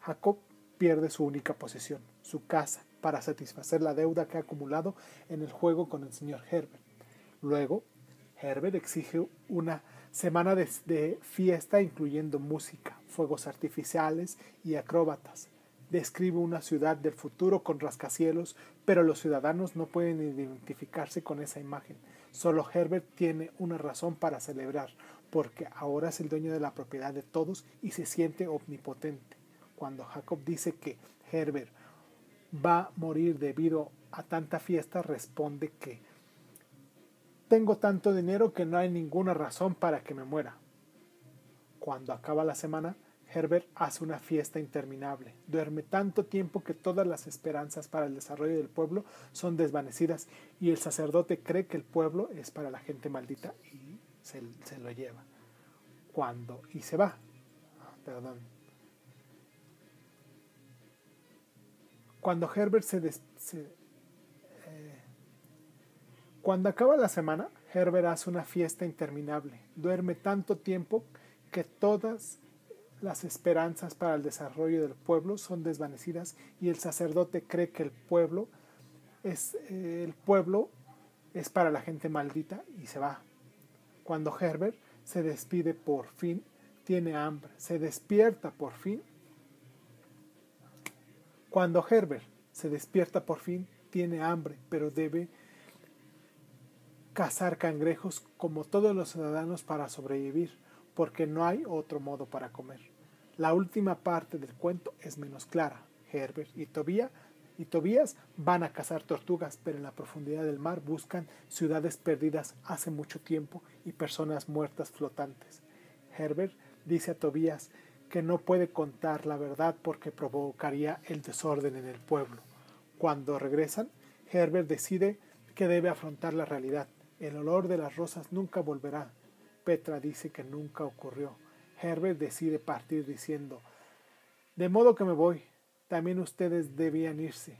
Jacob pierde su única posesión, su casa, para satisfacer la deuda que ha acumulado en el juego con el señor Herbert. Luego, Herbert exige una semana de, fiesta incluyendo música, fuegos artificiales y acróbatas. Describe una ciudad del futuro con rascacielos, pero los ciudadanos no pueden identificarse con esa imagen. Solo Herbert tiene una razón para celebrar, porque ahora es el dueño de la propiedad de todos y se siente omnipotente. Cuando Jacob dice que Herbert va a morir debido a tanta fiesta, responde que tengo tanto dinero que no hay ninguna razón para que me muera. Cuando acaba la semana, Herbert hace una fiesta interminable. Duerme tanto tiempo que todas las esperanzas para el desarrollo del pueblo son desvanecidas y el sacerdote cree que el pueblo es para la gente maldita y se, lo lleva. Cuando y se va. Perdón. Cuando Herbert se, se cuando acaba la semana, Herbert hace una fiesta interminable. Duerme tanto tiempo que todas las esperanzas para el desarrollo del pueblo son desvanecidas y el sacerdote cree que el pueblo es eh, el pueblo es para la gente maldita y se va. Cuando Herbert se despide por fin, tiene hambre, se despierta por fin. Cuando Herbert se despierta por fin, tiene hambre, pero debe cazar cangrejos como todos los ciudadanos para sobrevivir, porque no hay otro modo para comer. La última parte del cuento es menos clara. Herbert y Tobías y Tobías van a cazar tortugas, pero en la profundidad del mar buscan ciudades perdidas hace mucho tiempo y personas muertas flotantes. Herbert dice a Tobías que no puede contar la verdad porque provocaría el desorden en el pueblo. Cuando regresan, Herbert decide que debe afrontar la realidad. El olor de las rosas nunca volverá. Petra dice que nunca ocurrió. Herbert decide partir diciendo, de modo que me voy, también ustedes debían irse.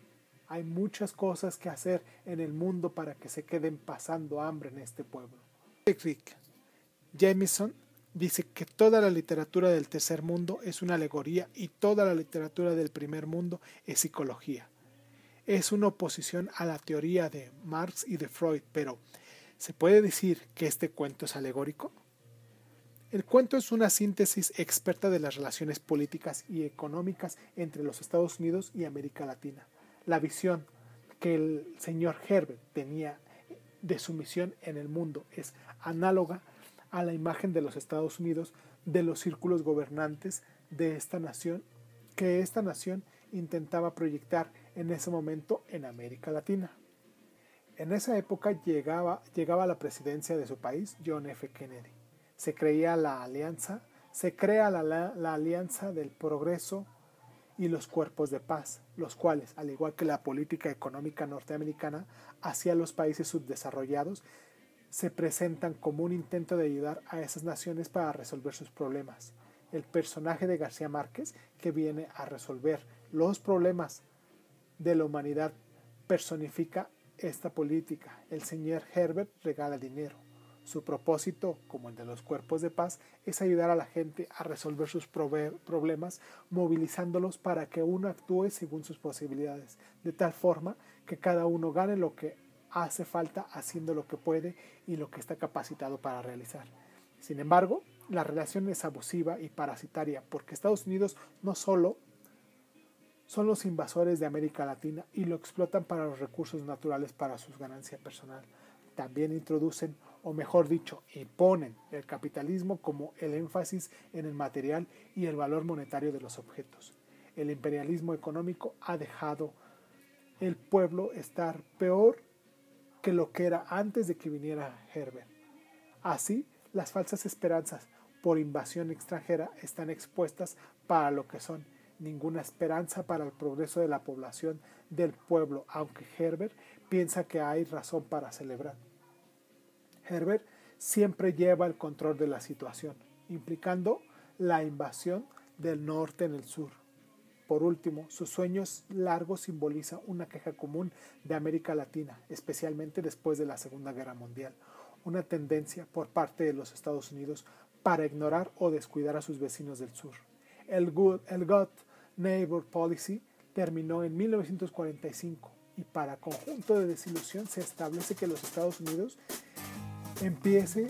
Hay muchas cosas que hacer en el mundo para que se queden pasando hambre en este pueblo. Rick Jameson dice que toda la literatura del tercer mundo es una alegoría y toda la literatura del primer mundo es psicología. Es una oposición a la teoría de Marx y de Freud, pero ¿se puede decir que este cuento es alegórico? El cuento es una síntesis experta de las relaciones políticas y económicas entre los Estados Unidos y América Latina. La visión que el señor Herbert tenía de su misión en el mundo es análoga a la imagen de los Estados Unidos de los círculos gobernantes de esta nación que esta nación intentaba proyectar en ese momento en América Latina. En esa época llegaba, llegaba a la presidencia de su país John F. Kennedy se creía la alianza, se crea la, alianza del progreso y los cuerpos de paz, los cuales, al igual que la política económica norteamericana hacia los países subdesarrollados, se presentan como un intento de ayudar a esas naciones para resolver sus problemas. El personaje de García Márquez, que viene a resolver los problemas de la humanidad, personifica esta política. El señor Herbert regala dinero. Su propósito, como el de los cuerpos de paz, es ayudar a la gente a resolver sus problemas, movilizándolos para que uno actúe según sus posibilidades, de tal forma que cada uno gane lo que hace falta haciendo lo que puede y lo que está capacitado para realizar. Sin embargo, la relación es abusiva y parasitaria porque Estados Unidos no solo son los invasores de América Latina y lo explotan para los recursos naturales para su ganancia personal. También introducen o mejor dicho, imponen el capitalismo como el énfasis en el material y el valor monetario de los objetos. El imperialismo económico ha dejado el pueblo estar peor que lo que era antes de que viniera Herbert. Así, las falsas esperanzas por invasión extranjera están expuestas para lo que son ninguna esperanza para el progreso de la población del pueblo, aunque Herbert piensa que hay razón para celebrar. Herbert siempre lleva el control de la situación, implicando la invasión del norte en el sur. Por último, sus sueños largos simbolizan una queja común de América Latina, especialmente después de la Segunda Guerra Mundial, una tendencia por parte de los Estados Unidos para ignorar o descuidar a sus vecinos del sur. El Good, el Neighbor Policy terminó en 1945 y para conjunto de desilusión se establece que los Estados Unidos empiece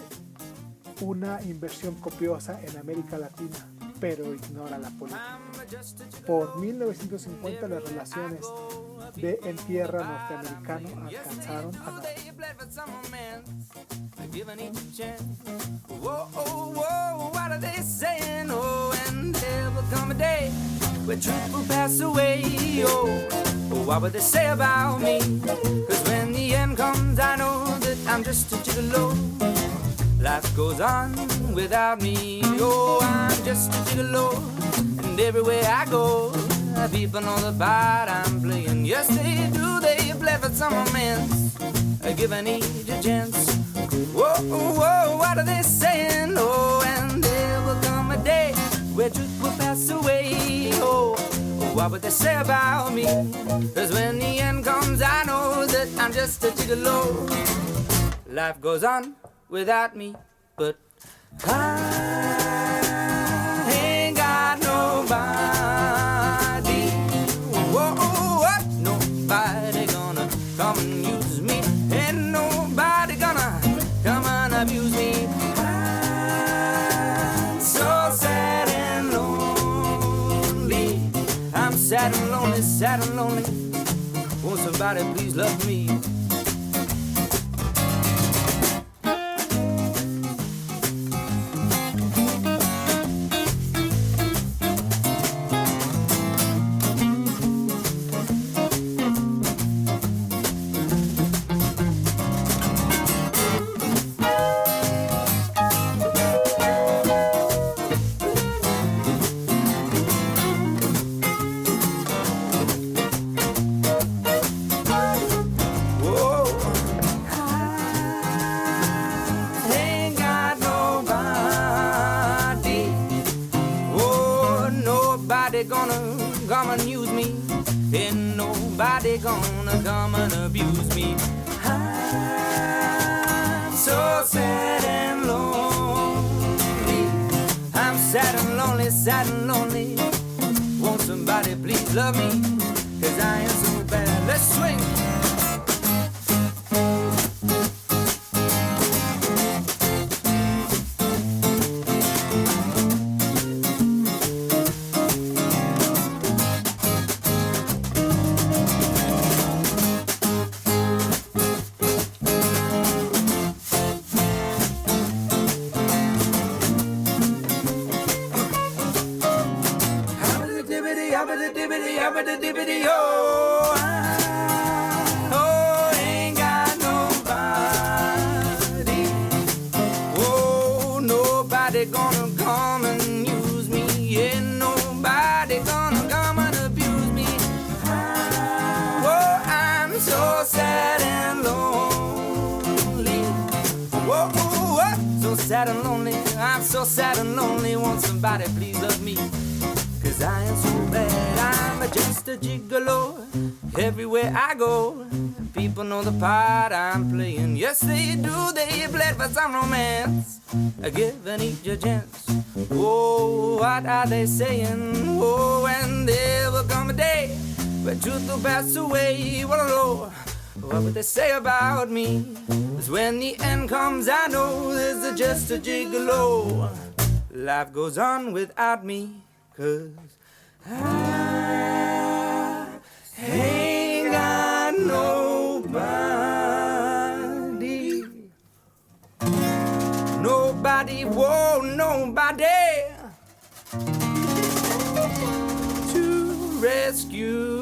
una inversión copiosa en América Latina, pero ignora la política. Por 1950 las relaciones de en tierra norteamericano alcanzaron a where Life goes on without me. Oh, I'm just a gigolo. And everywhere I go, people know the part I'm playing. Yes, they do. They play for some romance. Give an age a chance. Whoa, whoa, what are they saying? Oh, and there will come a day where truth will pass away. Oh, what would they say about me? Cause when the end comes, I know that I'm just a gigolo. Life goes on without me, but I ain't got nobody. Whoa, whoa, nobody gonna come and use me. Ain't nobody gonna come and abuse me. I'm so sad and lonely. I'm sad and lonely, sad and lonely. Won't somebody please love me? Come and use me. Ain't nobody gonna come and abuse me. I'm so sad and lonely. I'm sad and lonely, sad and lonely. Won't somebody please love me? Cause I am so bad. Let's swing. Dibbity, yabbity, dibbity, oh. Oh, ain't got nobody. Oh, nobody gonna come and use me. Ain't nobody gonna come and abuse me. Oh, I'm so sad and lonely. Whoa, whoa, whoa. so sad and lonely. I'm so sad and lonely. Won't somebody a gigolo. Everywhere I go, people know the part I'm playing. Yes, they do, they play for some romance. I give an each a chance. Oh, what are they saying? Oh, and there will come a day where truth will pass away. A Lord, what would they say about me? Cause when the end comes, I know there's just a gigolo. Life goes on without me. Cause I nobody. Nobody, nobody to rescue.